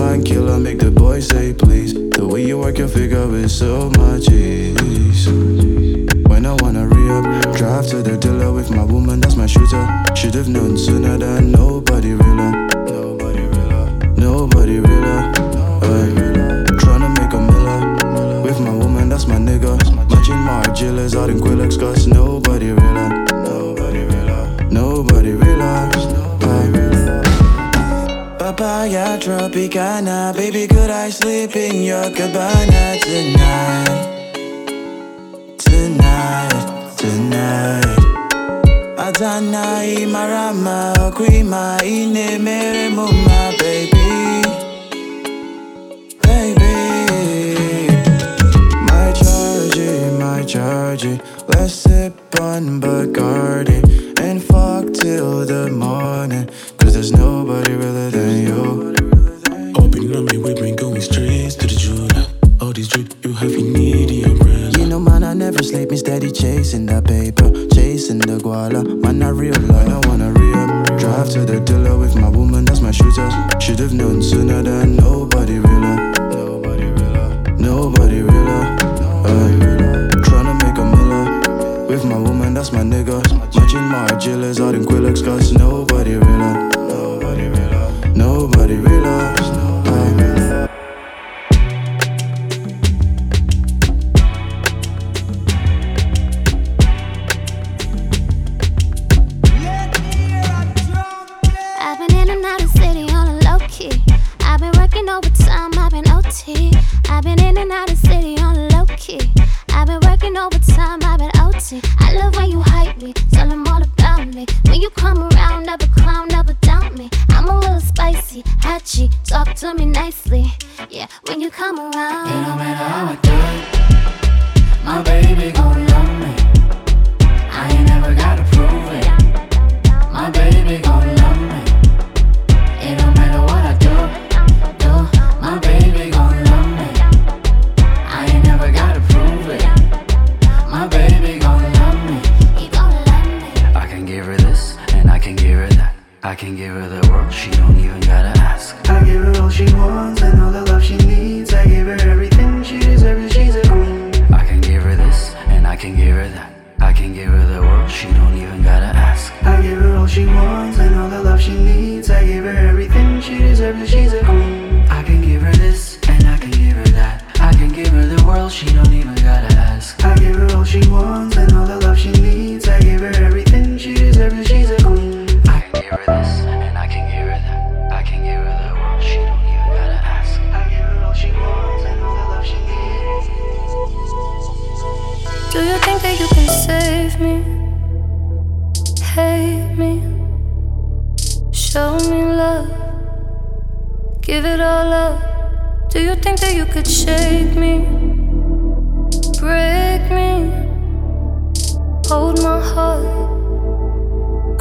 mind killer, make the boys say please. The way you work your figure is so much.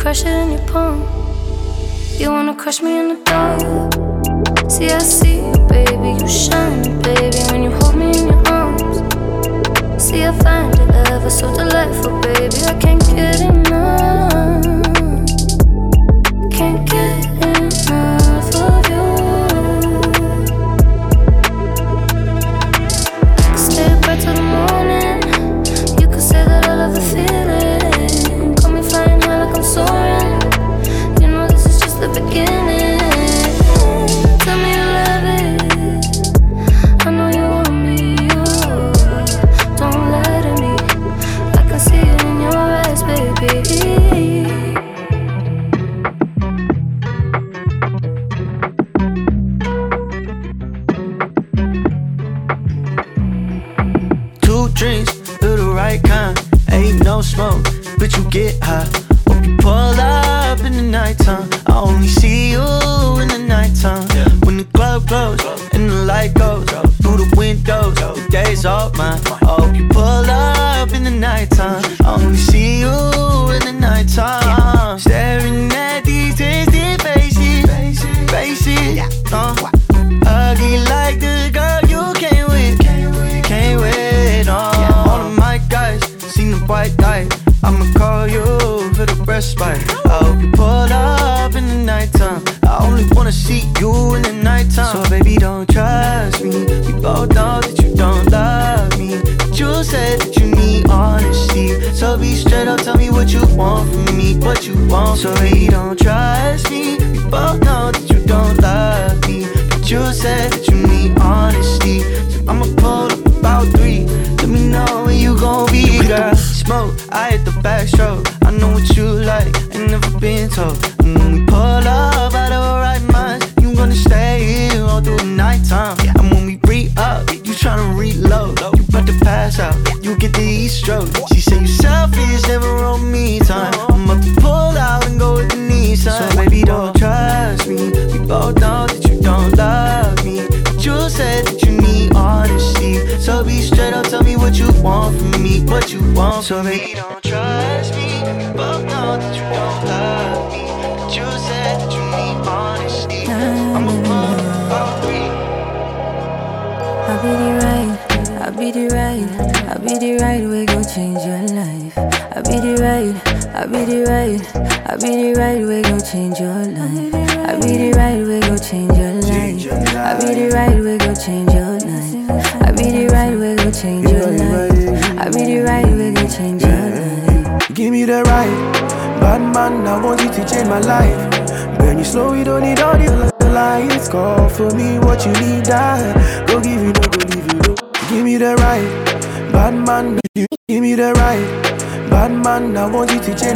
crush it in your palm. You wanna crush me in the dark. See, I see you, baby. You shine, baby, when you hold me in your arms. See, I find it ever so delightful, baby. I can't get enough.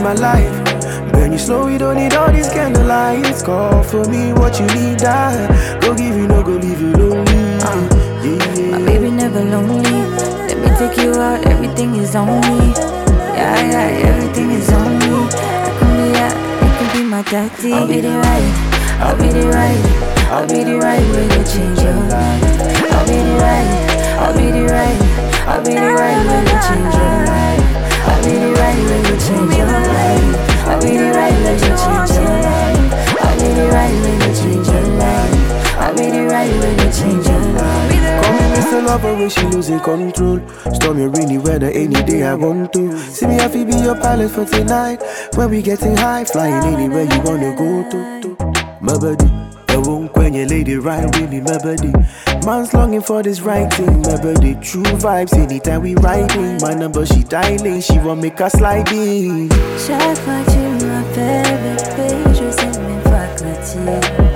my life. Burn you slow, you don't need all these candlelights. Call for me what you need, I go give you, no go leave you lonely. Uh, yeah, yeah. My baby never lonely. Let me take you out, everything is on me. Yeah, yeah, everything is on me. I can be out, you can be my daddy. I'll be the right, I'll be the right. I'll be the right way to change your life. I'll be the right, I'll be the right, I'll be the right way to change your life. she losing control. Stormy, rainy weather, any day I want to. See me, I feel be your pilot for tonight. When we getting high, flying anywhere you wanna go to. My body, I won't when your lady right with me, my body. Man's longing for this writing, my body. True vibes, anytime we riding. My number, she dialing, she want make us sliding. Chaque fois tu m'appelles, bébé, je sais même pas.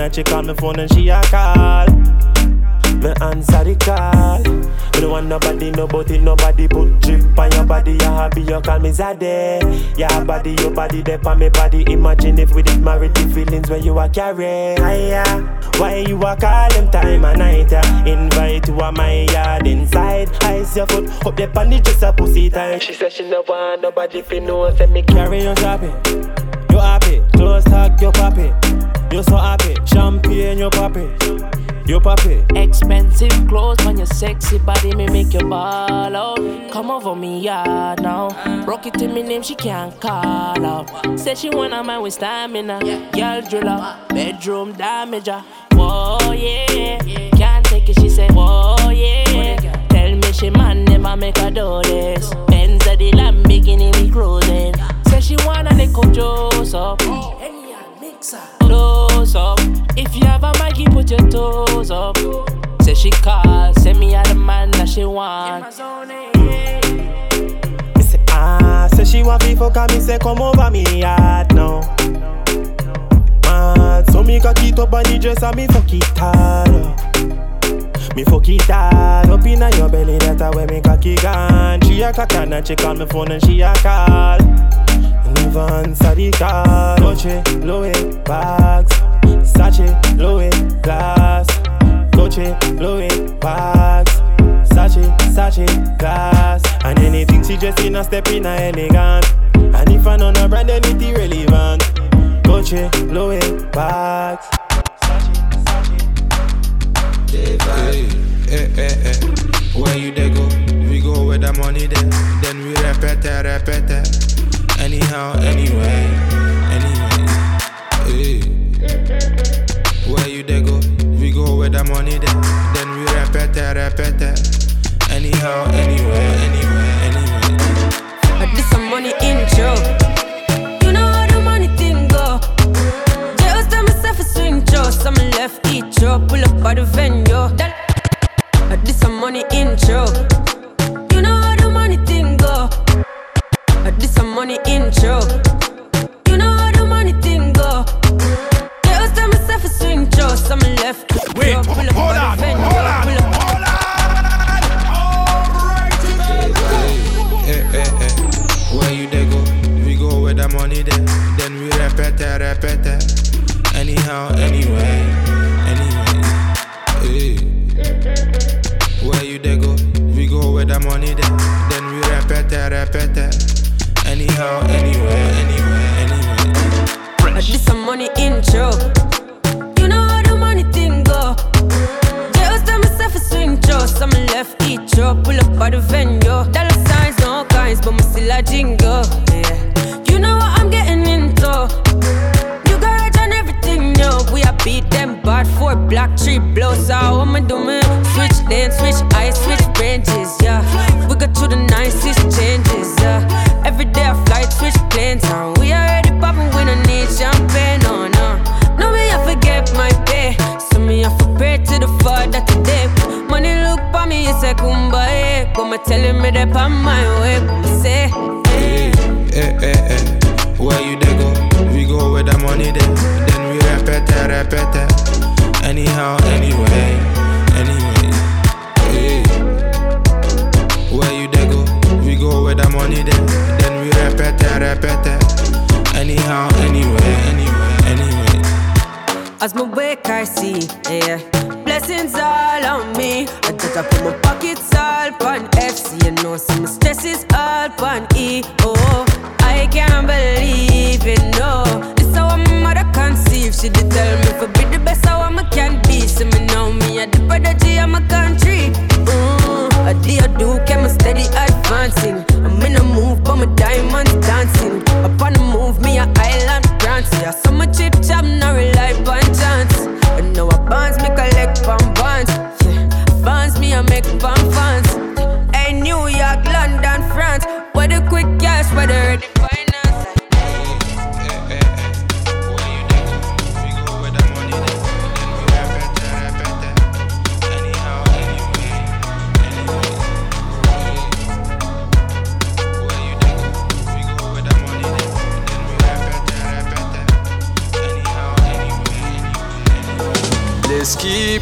And she call me phone and she a call. Me answer the call. Me don't want nobody it, nobody put drip on your body. You happy, you call me Zade. Your body, your body, there on me body. Imagine if we did marry the feelings when you are carry. Hiya. Why you a call them time and night? Yeah? Invite to a my yard inside. Ice your foot, up the panty just a pussy time. She said she no want nobody fi know. Say me carry on shopping. You happy? Close talk, you poppy. You so happy? Champagne, you poppy. You poppy. Expensive clothes on your sexy body, me make you ball out. Come over me yard now. Rock it to me name, she can't call out. Said she wanna my with stamina. Girl driller, bedroom damager. Ah. Whoa yeah, can't take it. She said, Whoa yeah. Tell me she man never make her do this. Benz at the Lamborghini we cruising. Said she wanna lick up Joe's up. Close up. If you have a Maggie, put your toes up. Say she call, say me a the man that she want. Me say ah, say she want fi fuck and me say come over me yard now. Mad, so me cock it up on the dress and me fuck it hard. up. Me fuck it hard up inna your belly, that a where me cocky gone. She a cock and she call me phone and she a call. Never answer the call. Dolce, Louis, bags. Sachi, Louis, glass. Dolce, Louis, bags. Sachi, Sachi, glass. And anything she just in a step in a elegant. And if I know no brand, then it irrelevant. Dolce, Louis, bags. Hey, hey, hey, hey. Where you they go? We go where the money then. Then we repeat it. Anyhow, anyway, anyway. Hey. Where you they go? We go where the money then. Then we repeat it, repeat it. Anyhow, anyway, anyway, anyway. But this some money intro. You know how the money thing go. Just tell myself a swing show. Some left each row. Pull up by the venue. That, but this some money intro. You some money intro. You know how the money thing go. Just tell myself a swing show. Some left Wait, row. Pull up hold on, hold on,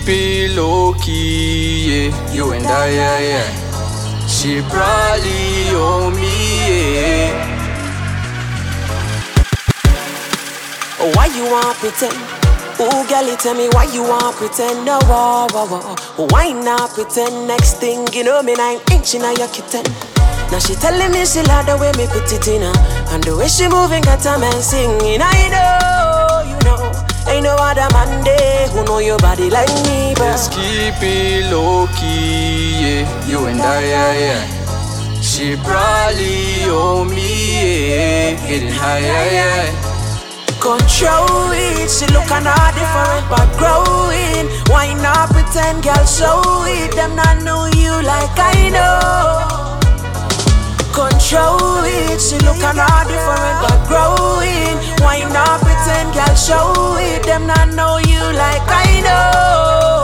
keep low key, yeah. You and I, yeah, yeah. She probably owe me, yeah. Oh, why you want pretend? Oh, girl, you tell me why you want pretend? No, oh, oh, oh. Why not pretend? Next thing you know, me nine inch in your kitten. Now she telling me she love the way me put it in her And the way she moving got a man singing I know Ain't no other man there who know your body like me but Just keep it low key, yeah. You and I, yeah, yeah. She probably owe me, yeah. Getting higher, yeah Control it, she look kinda different but growing. Why not pretend, girl, show it. Them not know you like I know control it. She look kinda different but growing. Why not pretend, girl? Show it. Them not know you like I know.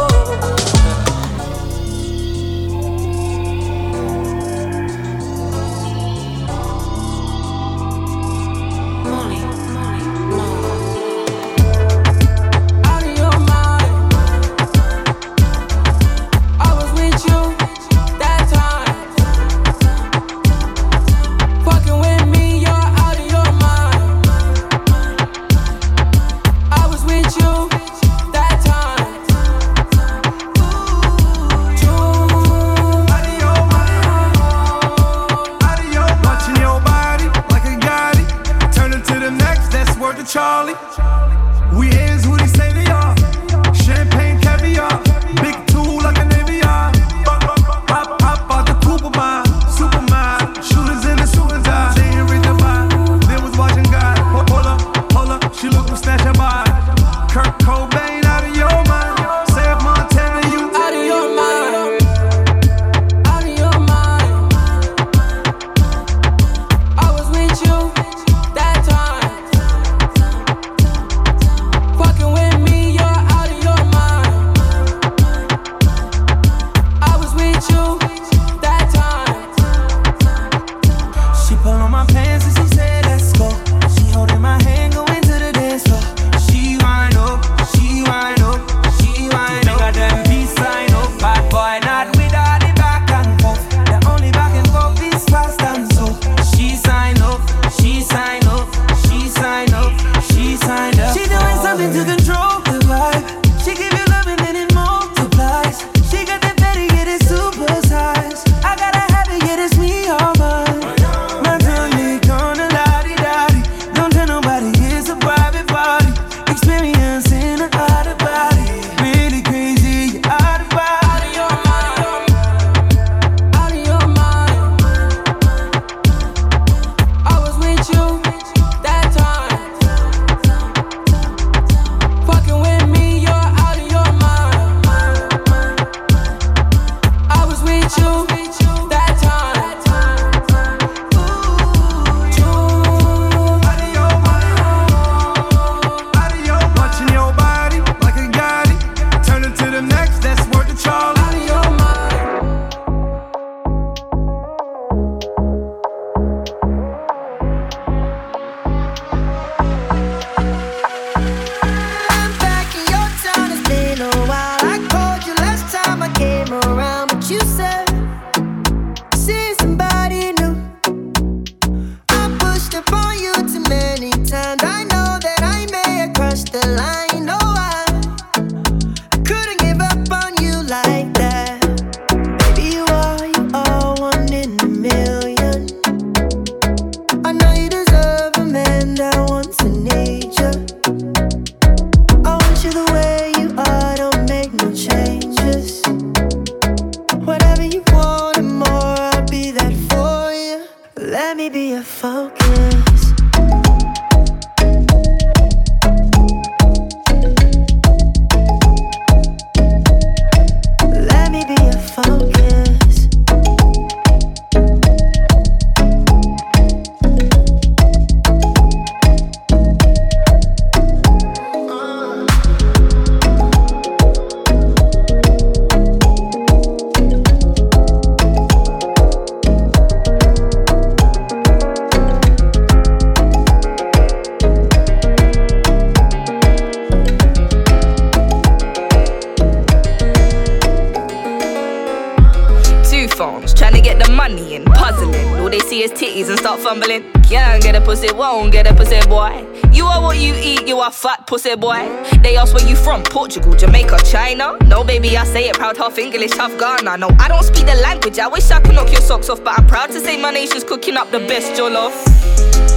Fumbling. Can't get a pussy, won't get a pussy, boy. You are what you eat, you are fat pussy, boy. They ask where you from, Portugal, Jamaica, China. No, baby, I say it proud, half English, half Ghana. No, I don't speak the language, I wish I could knock your socks off, but I'm proud to say my nation's cooking up the best jollof.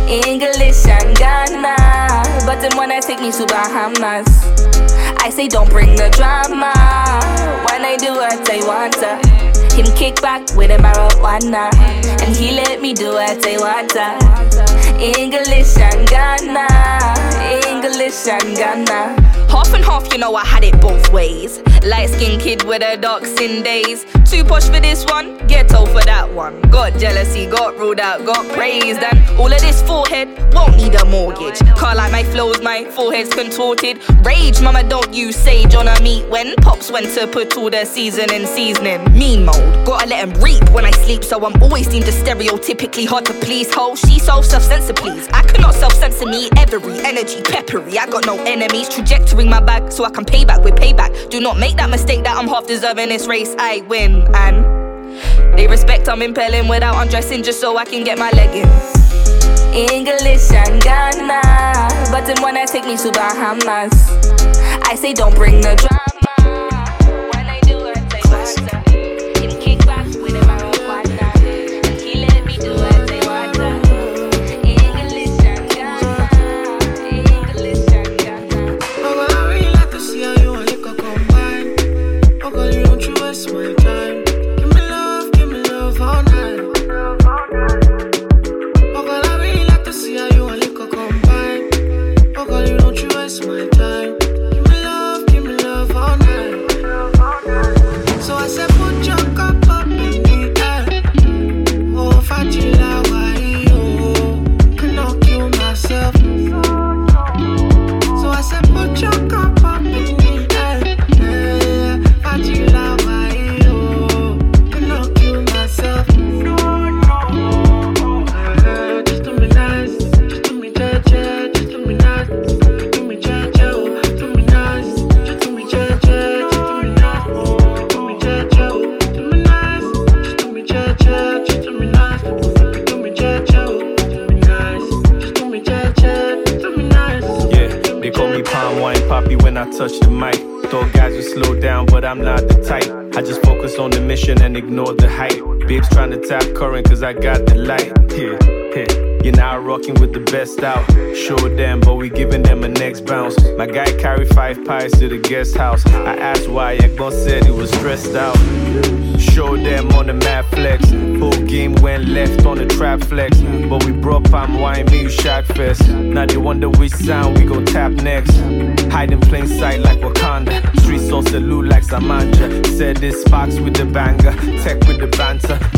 English and Ghana, but then when I take me to Bahamas, I say don't bring the drama. When I do what I want to. Him kick back with a marijuana, and he let me do what I want. English and Ghana, English and Ghana. Half and half, you know I had it both ways. Light skinned kid with a dark sin days. Too posh for this one, ghetto for that one. Got jealousy, got ruled out, got praised, and all of this forehead won't need a mortgage. Car like my flows, my forehead's contorted. Rage, mama, don't use sage on a meat when pops went to put all the seasoning seasoning. Mean mode, gotta let him reap when I sleep, so I'm always deemed a stereotypically hard to please. Ho, she so self censor, please. I cannot self censor me, every energy peppery. I got no enemies, trajectory my bag so I can pay back with payback. Do not make that mistake that I'm half deserving this race, I win. And they respect I'm impelling without undressing just so I can get my leggings. English and Ghana, but then when I take me to Bahamas, I say don't bring the drama. Said this sparks with the banger. Tech with the banter.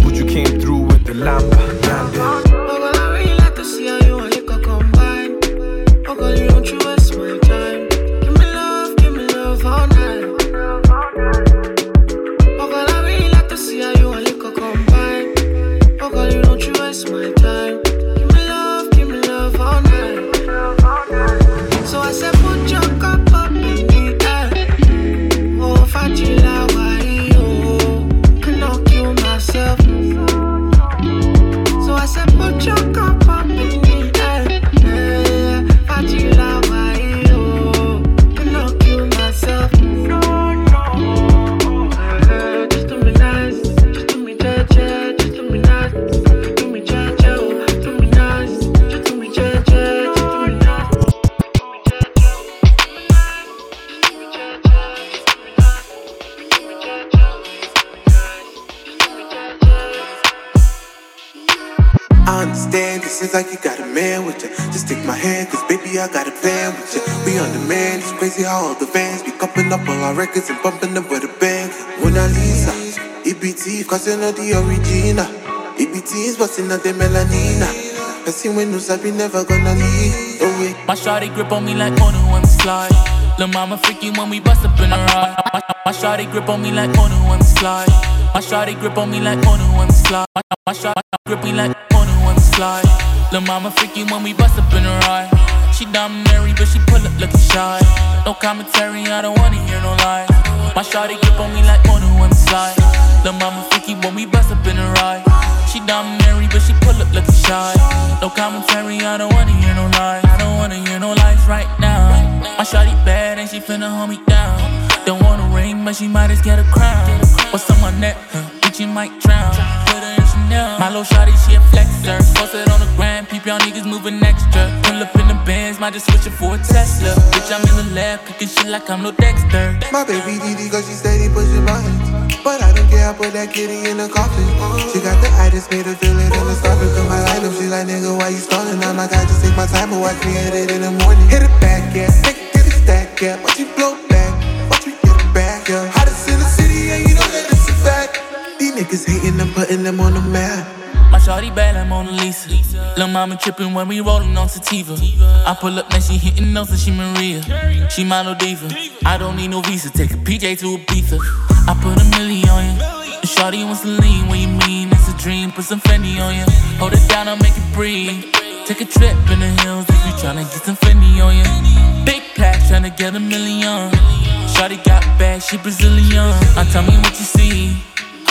All the fans be cupping up all our records and bumping them with a bang. Mona Lisa, EBT, cause you know the original. EBT is busting out the melanina. Person when no sabi never gonna leave. No way. My shawty grip on me like Onu when the slide. Lil' mama freaky when we bust up in the ride. My, my shawty grip on me like Onu when the slide. My shawty grip on me like Onu when the slide. My, my shawty grip me like Onu on the slide. Lil' mama freaky when we bust up in the ride. She dominary, but she pull up looking shy. No commentary, I don't wanna hear no lies. My shawty grip on me like one who on the slide. The mama freaky when we bust up in the ride. She dominary, but she pull up looking shy. No commentary, I don't wanna hear no lies. I don't wanna hear no lies right now. My shawty bad and she finna hold me down. Don't wanna ring, but she might as get a crown. What's on my neck? Huh? Bitch, you might drown. My little shawty, she a flexer. Post it on the gram, peep y'all niggas moving extra. Pull up in the bands, might just switch it for a Tesla. Bitch, I'm in the lab, cooking shit like I'm no Dexter. My baby DD, cause she steady pushing buttons. But I don't care, I put that kitty in the coffin. She got the itis, made her feel it in the starving. Put my light up, she like, nigga, why you stalling? I'm like, I just take my time but watch me hit it in the morning. Hit it back, yeah, take it stack, yeah. Watch you blow back, shawty bad like Mona Lisa. Lil' mama trippin' when we rollin' on sativa. I pull up, now she hittin' notes and she Maria. She my little diva. I don't need no visa, take a PJ to Ibiza. I put a million on you. Shawty wants to lean, what you mean? It's a dream, put some Fendi on you. Hold it down, I'll make it breathe. Take a trip in the hills if you tryna get some Fendi on you. Big pack, tryna get a million. Shawty got bad, she Brazilian. Now tell me what you see.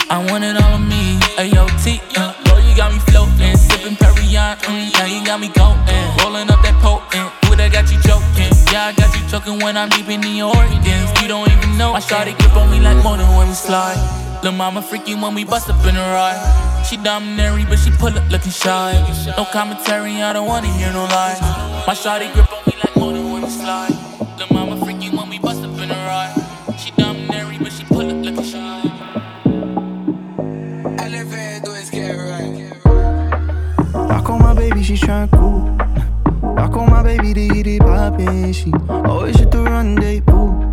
I want it all on me. AOT, uh, boy, you got me floating. Sipping Perrier, mm, now you got me going. Rolling up that potent. Would I got you choking? Yeah, I got you choking when I'm deep in the organs. You don't even know. My shawty grip on me like more than when we slide. Lil' mama freaky when we bust up in the ride. She dominary, but she pull up looking shy. No commentary, I don't wanna hear no lies. My shawty grip on me like more than when we slide. Lil' mama tryna cool. I call my baby to eat it poppin'. She always hit the rendezvous.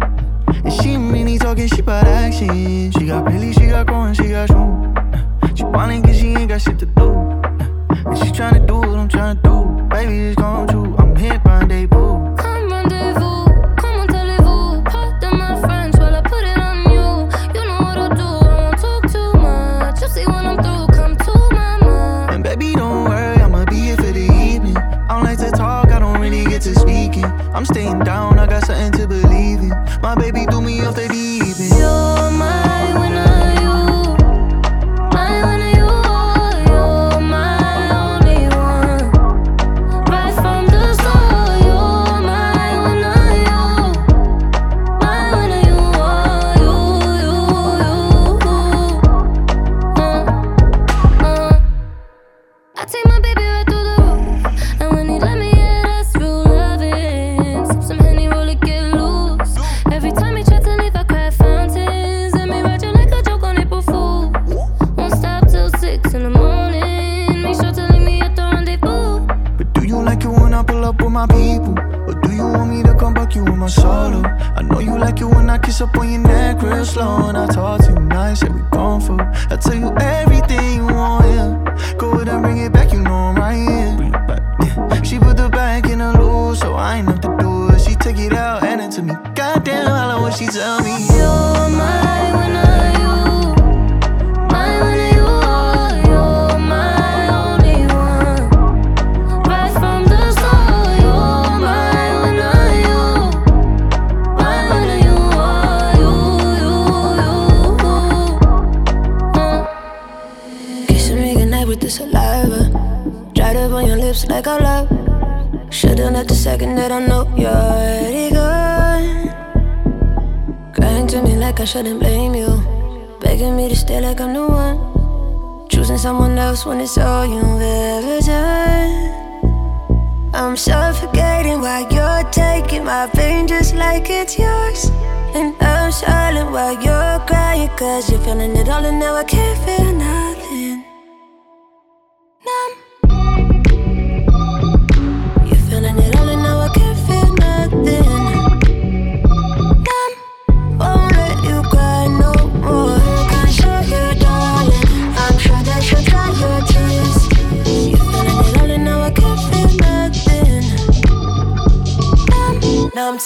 And she really talking, she bout action. She got Billy, she got growing, she got strong. She whining cause she ain't got shit to do. And she tryna do what I'm tryna do. Baby, it's come true. I'm. Come rendezvous,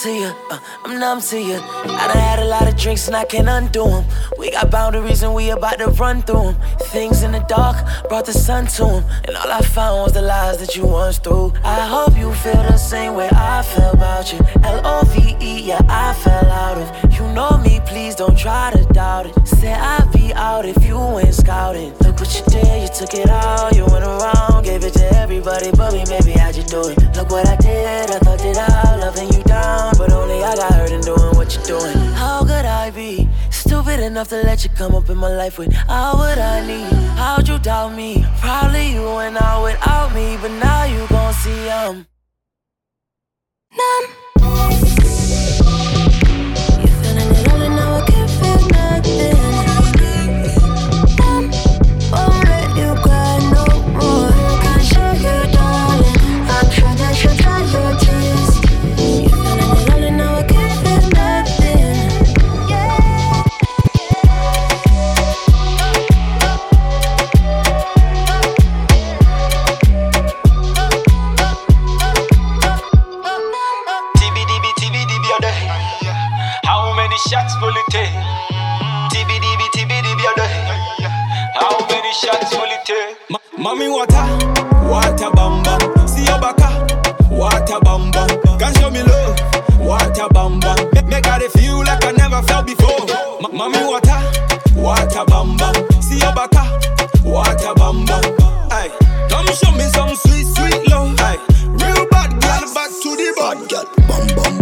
to you, uh, I'm numb to you. I done had a lot of drinks and I can't undo them. We got boundaries and we about to run through them. Things in the dark brought the sun to them. And all I found was the lies that you once threw. I hope you feel the same way I feel about you. L O V E, yeah, I fell out of. You know me, please don't try to doubt it. Say I'd be out if you ain't scouting. Look what you did, you took it all, you went around, gave it to everybody but me. Maybe I just do it? Look what I did, I thought it out, loving you down down, but only I got hurt in doing what you're doing. How could I be stupid enough to let you come up in my life with all what I need? How'd you doubt me? Probably you went out without me, but now you gon' see I'm numb. shots fully take. Ma- water, water bam. See your baka, ah. water bam bam. Can show me love, water bam. Make her feel like I never felt before. Mami water, water bam. See your baka, ah. water bam bam. Come show me some sweet sweet love. Aye, real bad girl, back to the bad girl, bam bam.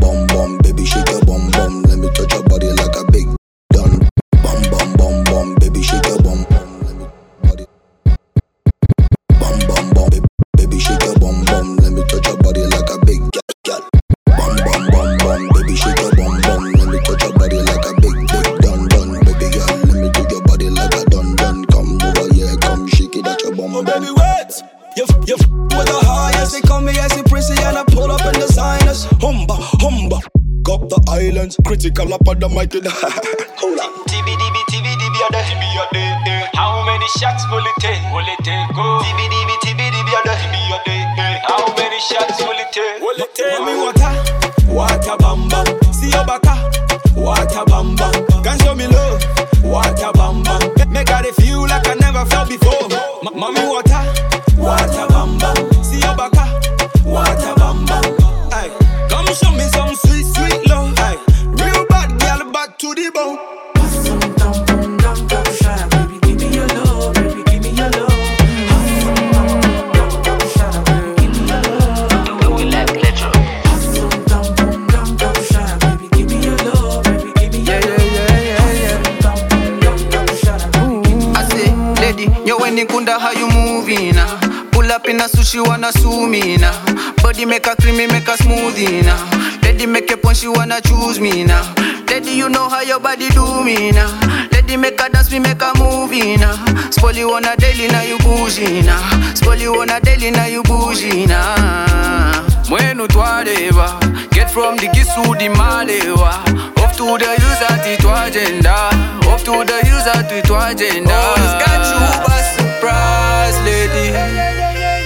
agenda. Always oh, got you by surprise, lady.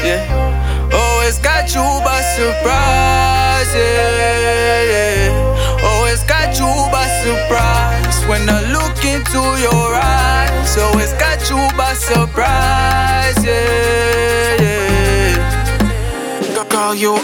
Yeah. Always oh, got you by surprise, yeah. Always oh, got you by surprise when I look into your eyes. Always got you by surprise, yeah. Girl, you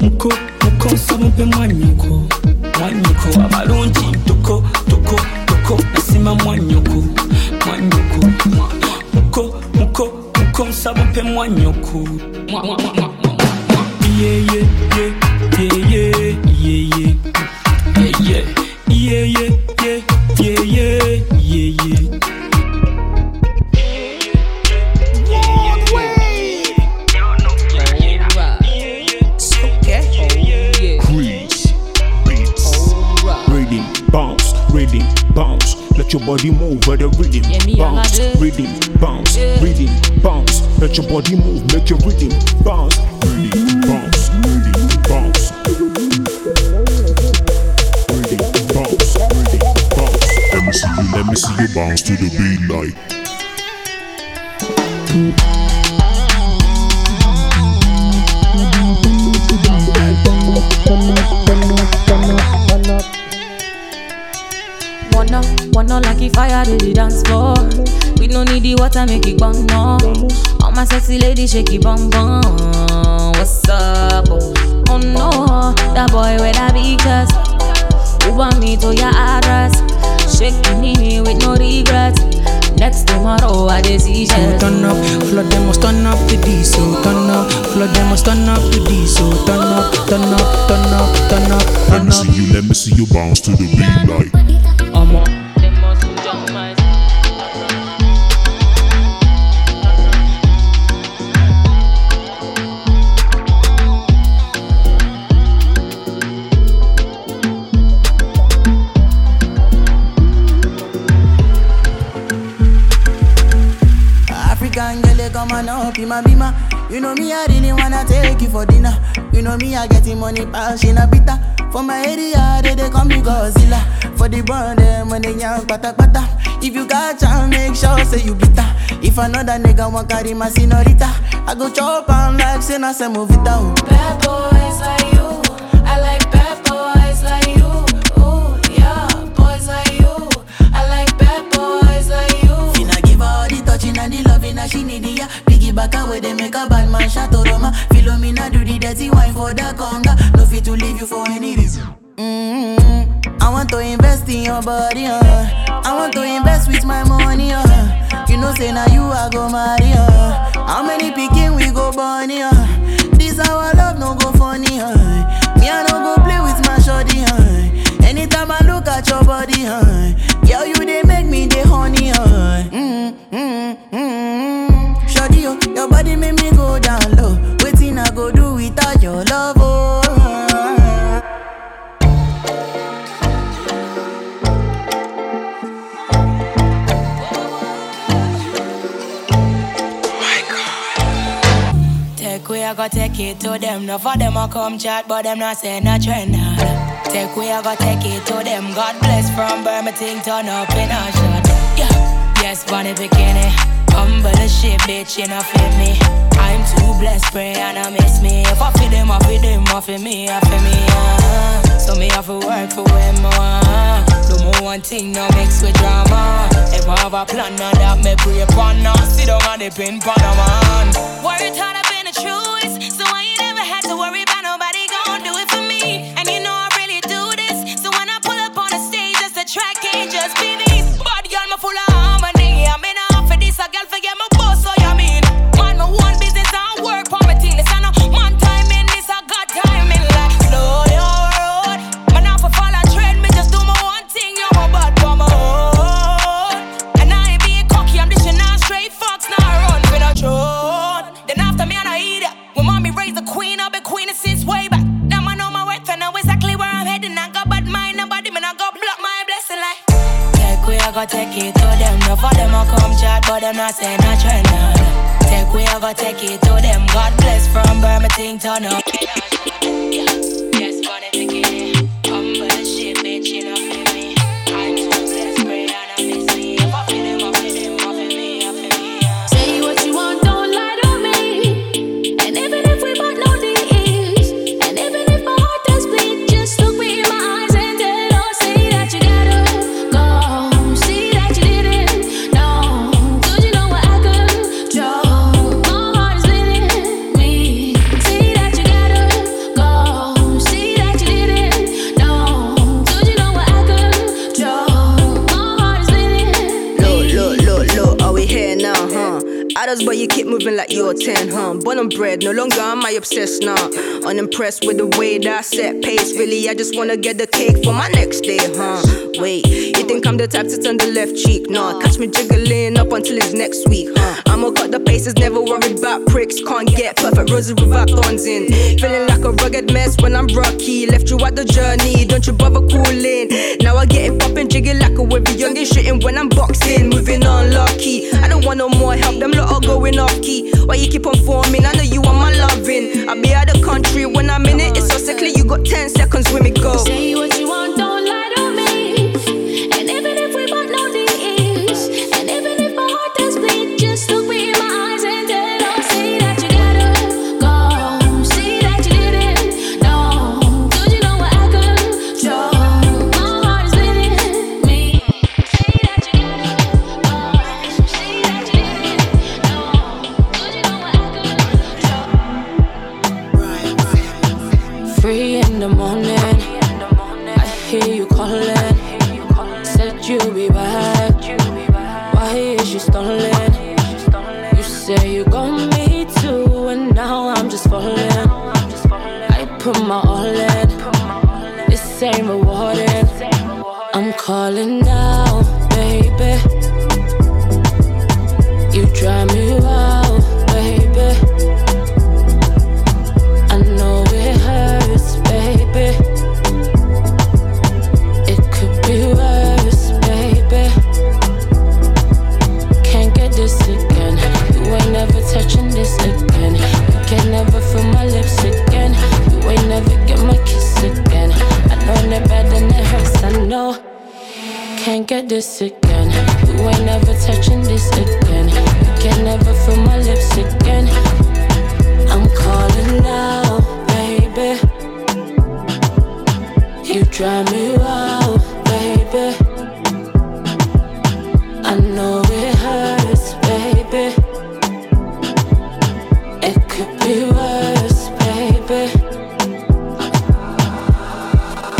Muko, muko, muko, sababe mwanyoko, mwanyoko. Abalungi, tuko, tuko, tuko, nasima mwanyoko, mwanyoko. Muko, muko, muko, sababe mwanyoko, mwa, mwa, mwa, mwa. Yeah, yeah, body move with the rhythm, Yeah, me, I'm bounce, rhythm, bounce, rhythm, bounce. Let your body move, make your rhythm bounce, rhythm, bounce, rhythm, bounce. Rhythm, bounce, rhythm, bounce. Let me see you, let me see you bounce to the beat like. Wanna like if fire to the dance floor. We no need the water, make it bang no. All my sexy ladies shake it bang bang. What's up? Oh no, that boy with that big chest. Who want me to your address? Shaking me with no regrets. Next tomorrow I dey see So turn up, flood them must turn up the diesel, turn up, flood them must turn up the diesel, turn up, turn up, turn up, turn up, Let me see you, let me see you bounce to the beat like. I'm up. Come on up in my bima. You know me, I really wanna take you for dinner. You know me, I getting money, pass in a bita. For my area, they, they call me Godzilla. For the brand, them when they young pata pata. If you got chance, make sure say you bitter. If another nigga want carry my senorita, I go chop am like say say move it down. Bad boys like you. Back away, they make a bad man shot Roma. Philomena do the dirty wine for the conga. No fit to leave you for any reason. Mm-hmm. I want to invest in your body, uh. I want to invest with my money, uh. You know, say now you I go marry, uh. How many picking we go bunny, uh. This our love no go funny, uh. Me I no go play with my shorty, uh. Anytime I look at your body, uh. Girl, you they make me the honey, uh. Mm-hmm, mm-hmm. Your body make me go down low. Waiting I go do without your love, oh. Take we I go take it to them. No for them I come chat, but them not say no trend. Take we I go take it to them. God bless from Birmingham, turn up in a shot. Yeah, yes, bunny bikini. Humble the shit, bitch, you know fit me. I'm too blessed, pray and I miss me. If I feed them, I feed them, I feed me, I feed me. Uh. So me have to work for when more. Do more one thing, no mix with drama. If I have a plan, now that me pray upon now. Sit down on the pin, pan a man. Worried hard up in the truest, so I ain't never had to worry Unimpressed with the way that I set pace. Really, I just wanna get the cake for my next day, huh? Wait, you think I'm the type to turn the left cheek? Nah, catch me jiggling up until it's next week, huh? I'ma cut the paces, never worried about pricks. Can't get perfect roses without thorns in. Feeling like a rugged mess when I'm rocky. Left you at the journey, don't you bother cooling. Now I get it poppin', jiggy like a wavy young and shitting when I'm boxing. Moving on lucky. I want no more help, them lot are going off key. Why you keep on forming? I know you want my loving. I'll be out of country when I'm in it. It's so sickly, you got 10 seconds with me, go. Say what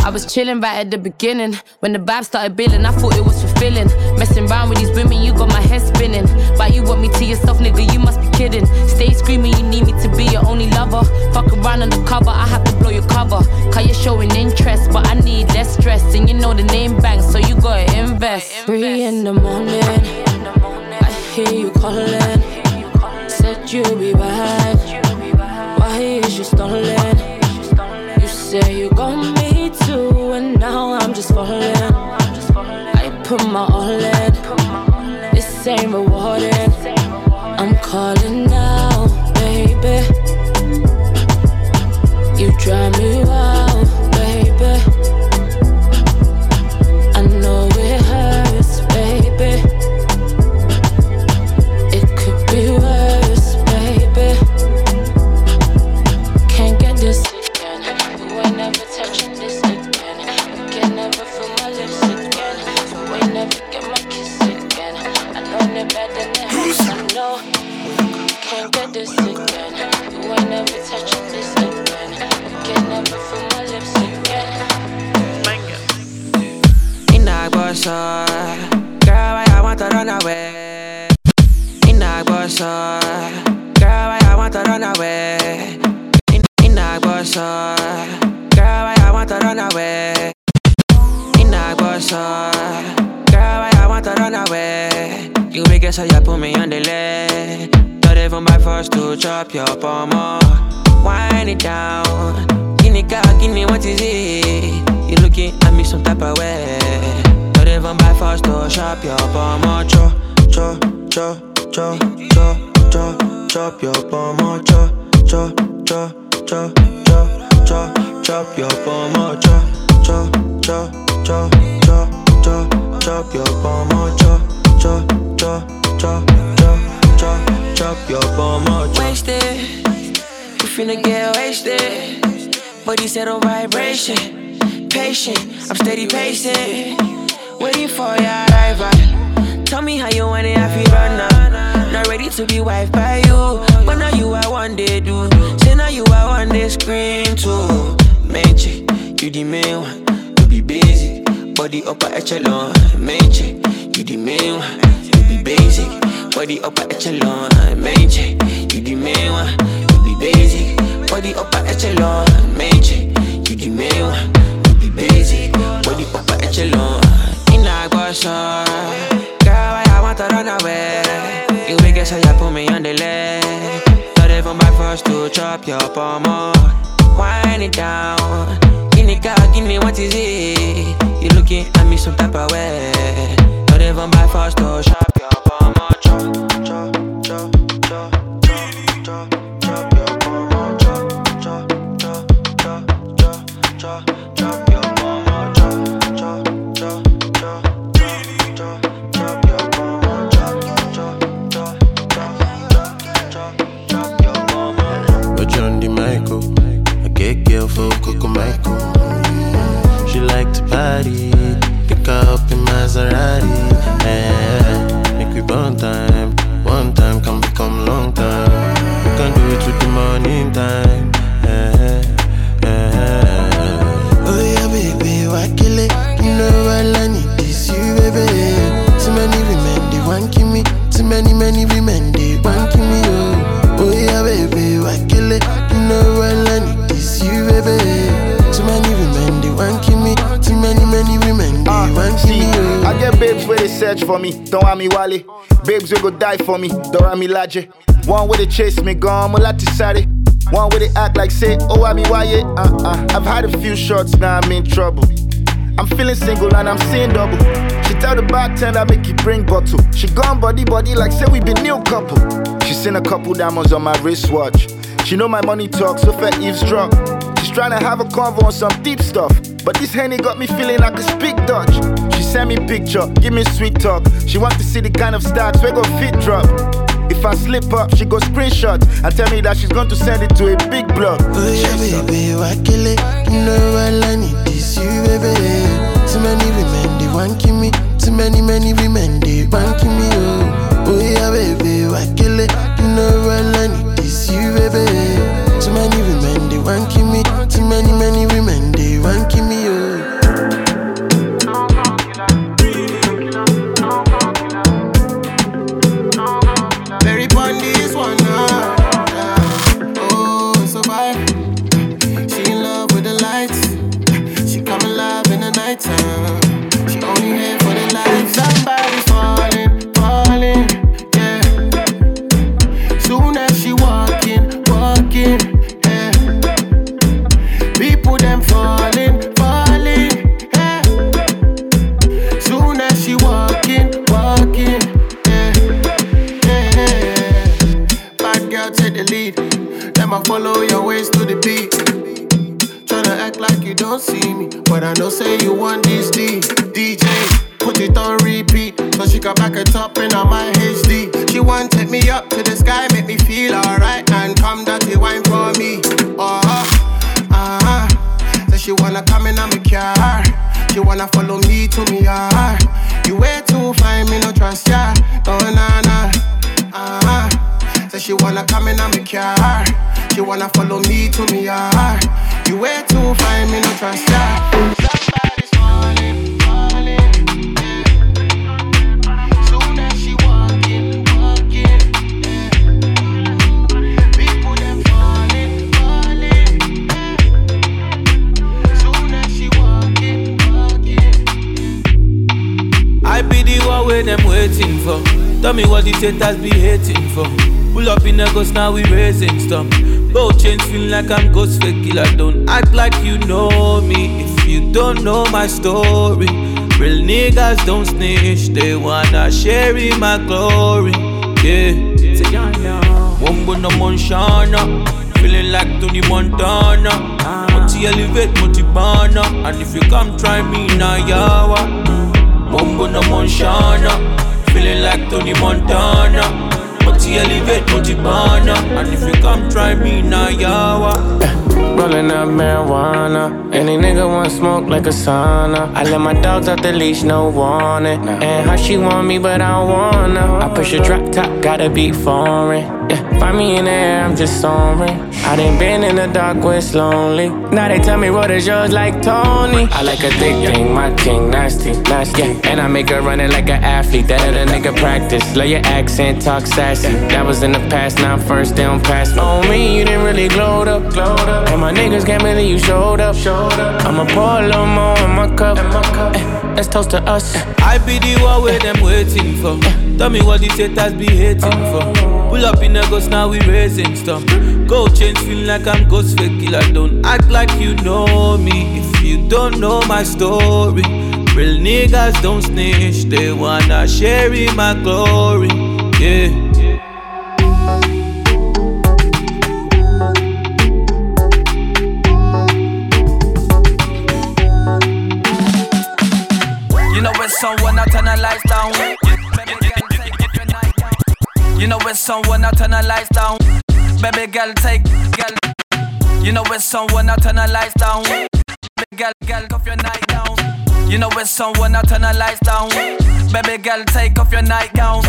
I was chilling right at the beginning. When the vibe started building, I thought it was fulfilling. Messing around with these women, you got my head spinning. But you want me to yourself, nigga, you must be kidding. Stay screaming, you need me to be your only lover. Fuck around on the cover, I have to blow your cover. Cause you're showing interest, but I need less stress. And you know the name bang, so you gotta invest. Three in the morning, I hear you calling. Said you'll be back. This ain't chop your pomo. Wind it down. Guinea cow, guinea, what is it? You looking at me some type of way. Not even by force to chop your pomo. Cho, cho, cho, cho, cho, cho, chop your pomo. Cho, cho, cho, cho, cho, cho, chop your pomo. Cho, cho, cho, cho, cho, cho, chop your pomo. Cho, cho, cho, cho, cho, cho, chop your pomo. Wasted. We finna get wasted. Body set on vibration. Patient, I'm steady pacing. Waiting for your arrival. Tell me how you want it, I feel right now. Not ready to be wife by you. But now you I one day do. Say now you I one day scream too. Chick, you the main one. You be busy. Body upper echelon. Chick, you the main one. You be basic. Body upper echelon. Main chick, you the main one. You be basic, body upper echelon, magic. You the main one. You be basic, body upper echelon. In a guasa, girl, I want to run away? You make it so you put me on the leg. Not even my first to chop your palm off. Wind it down. Give me car, give me what is it? You looking at me some type of way. Not even by first to chop your palm Chop, She like to party, pick up in Maserati. Eh, we burn time, one time can become long time. Search for me, don't want me wale. Babes will go die for me, don't want me laje. One where they chase me, gone, mulati sare. One where they act like say, oh, I me why? Uh uh. I've had a few shots, now I'm in trouble. I'm feeling single and I'm seeing double. She tell the bartender make you bring bottle. She gone body body like say we be new couple. She seen a couple diamonds on my wristwatch. She know my money talk, so fair eavesdrop. Trying to have a convo on some deep stuff. But this henny got me feeling like I speak Dutch. She send me picture, give me sweet talk. She want to see the kind of stacks where go fit drop. If I slip up, she go screenshot and tell me that she's going to send it to a big blog. Oh yeah, baby, why kill it? You know all I need is you, baby. Too many women they want kill me, too many many women they want kill me, oh. Oh yeah, baby, why kill it? You know all I need is you, baby. Too many women they want kill me, many many women they want kill me, Take the lead. Let I follow your ways to the beat. Tryna act like you don't see me, but I know say you want this D. DJ, put it on repeat, so she can back it up in on my HD. She want take me up to the sky, make me feel alright, and come dirty wine for me. Oh, uh huh. So she wanna come in on my car. She wanna follow me to me yard. You way too fine, me no trust ya. Oh na na. So she wanna come in on my car. She wanna follow me to me yard. You way too fine, me no trust ya. Somebody's falling. I be the one where them waiting for. Tell me what the haters be hating for. Pull up in the ghost, now we raising stuff. Both chains feel like I'm ghost fake killer. Don't act like you know me if you don't know my story. Real niggas don't snitch, they wanna share in my glory. Yeah. Wombo no Monshana, feeling like Tony Montana. Multi elevate, multi banner, and if you come try me now, yawa. Wombo no Monshana, feeling like Tony Montana. Elevate, multi banner, and if you come try me now, yawa. Rolling up marijuana. Any nigga want smoke like a sauna. I let my dogs out the leash, no warning. And how she want me, but I don't wanna. I push a drop top, gotta be foreign. Yeah, find me in the air, I'm just soaring. I done been in the dark where it's lonely. Now they tell me what is yours like Tony. I like a thick thing, my king, nasty, nasty. Yeah, and I make her run it like an athlete. That a nigga practice. Love your accent, talk sassy. That was in the past, now first, they don't pass me. On me, you didn't really glow up, glowed up. And my niggas can't believe you showed up, showed up. I'ma pour a little more in my cup. Eh, let's toast to us. I be the one where them waiting for. Tell me what these haters be hating for. Pull up in the ghost, now we raising stuff. Go change, feel like I'm ghost fake killer. Don't act like you know me if you don't know my story. Real niggas don't snitch, they wanna share in my glory. Yeah. You know it's someone I turn the lights down. Baby girl, take girl. You know it's someone I turn the lights down. Baby girl, girl, off your night down. You know when someone I turn the lights down. Baby girl, take off your nightgown.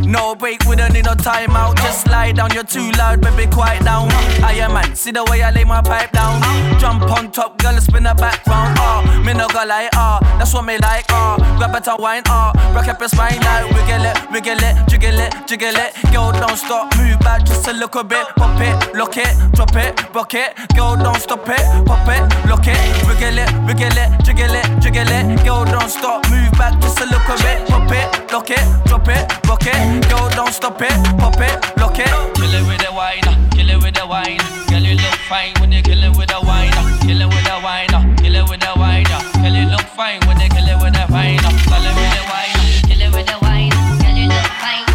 No break, we don't need no timeout. Just lie down, you're too loud, baby, quiet down. I am man, see the way I lay my pipe down. Jump on top, girl, spin the background. Oh, me no go like, oh, ah, that's what me like, oh. Grab it and wine, oh. Rock up your spine, like, wiggle it, wiggle it, jiggle it, jiggle it. Girl, don't stop, move back just a little bit. Pop it, lock it, drop it, rock it. Girl, don't stop it, pop it, lock it, wiggle it, wiggle it, jiggle it, jiggle it. Girl, don't stop, move back just a little bit. Pop it, lock it, drop it, rock it. Girl, don't stop it, pop it, lock it. Kill it with the wine, kill it with the wine. Girl, you look fine when you kill it with the wine. Kill it with the wine, kill it with the wine. Girl, you look fine when you kill it with the wine. Kill it with the wine, kill it with the wine. Girl, you look fine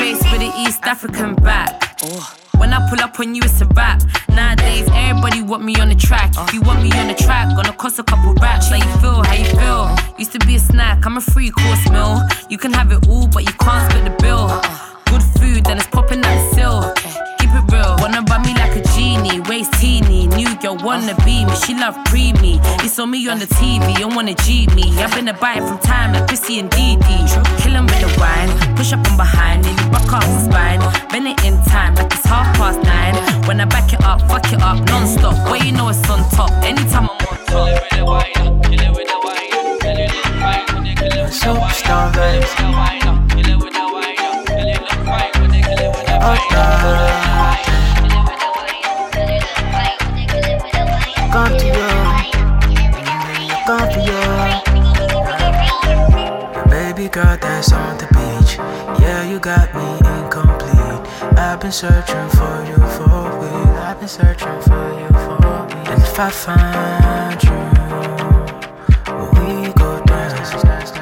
it it it it East African back. Oh. When I pull up on you, it's a rap. Everybody want me on the track. If you want me on the track, gonna cost a couple racks. How you feel? How you feel? Used to be a snack, I'm a free course meal. You can have it all, but you can't split the bill. Good food, then it's popping at the me like a genie, waist teeny. New girl wanna be me, she love preemie. You saw me on the TV and wanna G me. I've been a bite from time like Chrissy and Dee Dee. Kill 'em with the wine, push up from behind, and you rock off the spine. Bend it in time like it's half past nine. When I back it up, fuck it up non-stop. Where you know it's on top. Anytime I'm on top. Kill it with the Come to you, come to you. Baby girl, dance on the beach. Yeah, you got me incomplete. I've been searching for you for a week. I've been searching for you for a week. And if I find you, we go dance?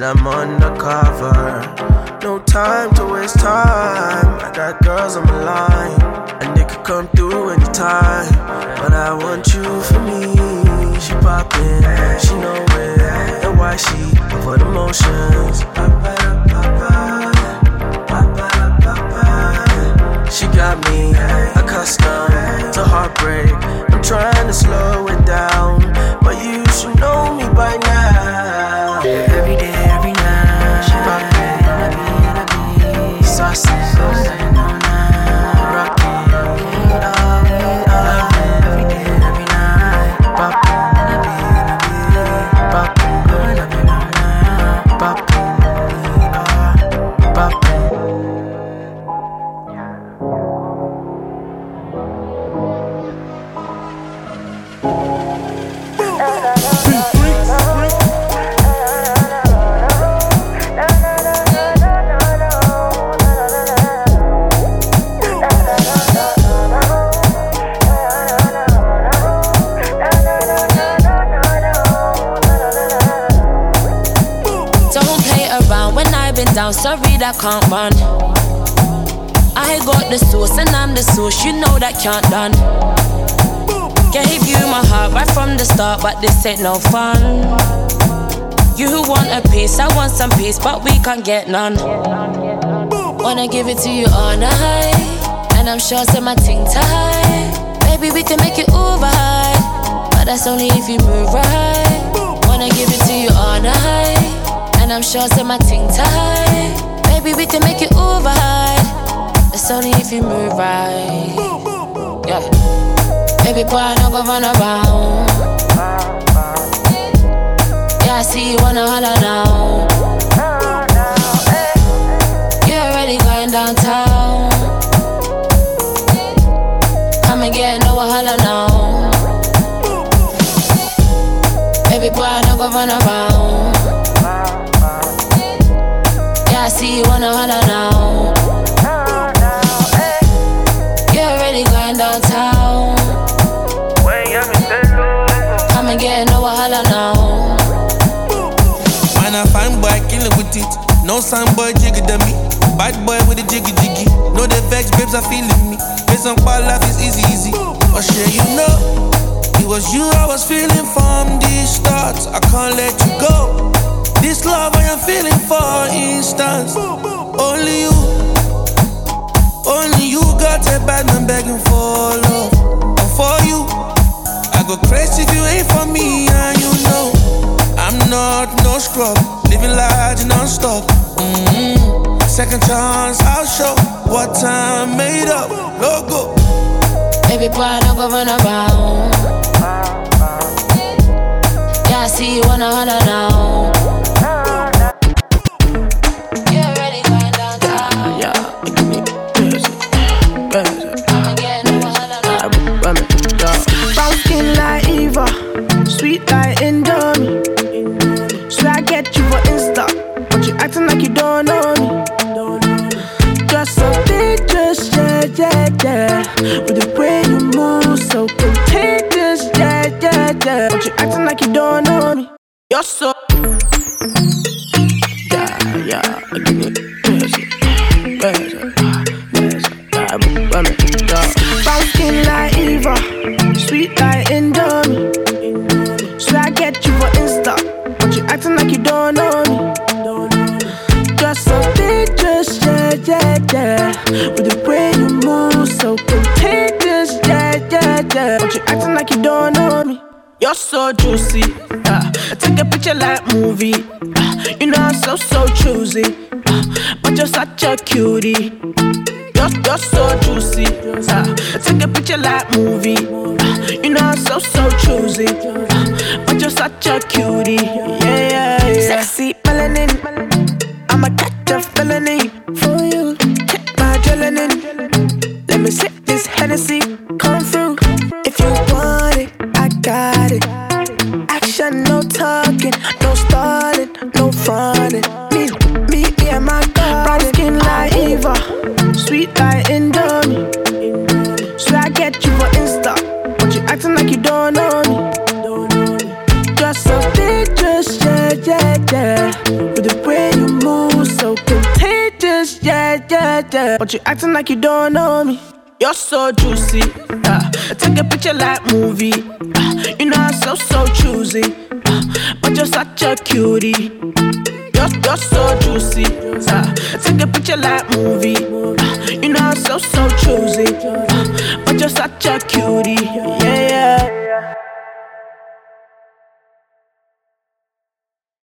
Said I'm undercover. No time to waste time. I got girls on my line, and they could come through anytime. But I want you for me. She poppin', she know it, and why she for the motions. She got me accustomed to heartbreak. I'm trying to slow it down, be can't run. I got the sauce and I'm the sauce, you know that can't done. Gave you my heart right from the start, but this ain't no fun. You want a piece, I want some peace, but we can't get none. Wanna give it to you all night, and I'm sure say my ting tight. Maybe we can make it over high, but that's only if you move right. Wanna give it to you all night, and I'm sure say my ting tight. Baby, we can make it over high, that's only if you move right. Yeah. Baby, boy, don't go run around. Yeah, I see you wanna holler now. You already going downtown. Babes are feeling me. Based on qual life is easy, easy. But sure, you know, it was you I was feeling from the start. I can't let you go. This love I am feeling for instance. Only you, only you got a bad man begging for love. And for you, I go crazy if you ain't for me, and you know. I'm not no scrub, living large and non-stop. Mm-hmm. Second chance, I'll show what time made up. Logo. Baby boy, don't go run around. Yeah, I see you wanna holler now. Yeah. With the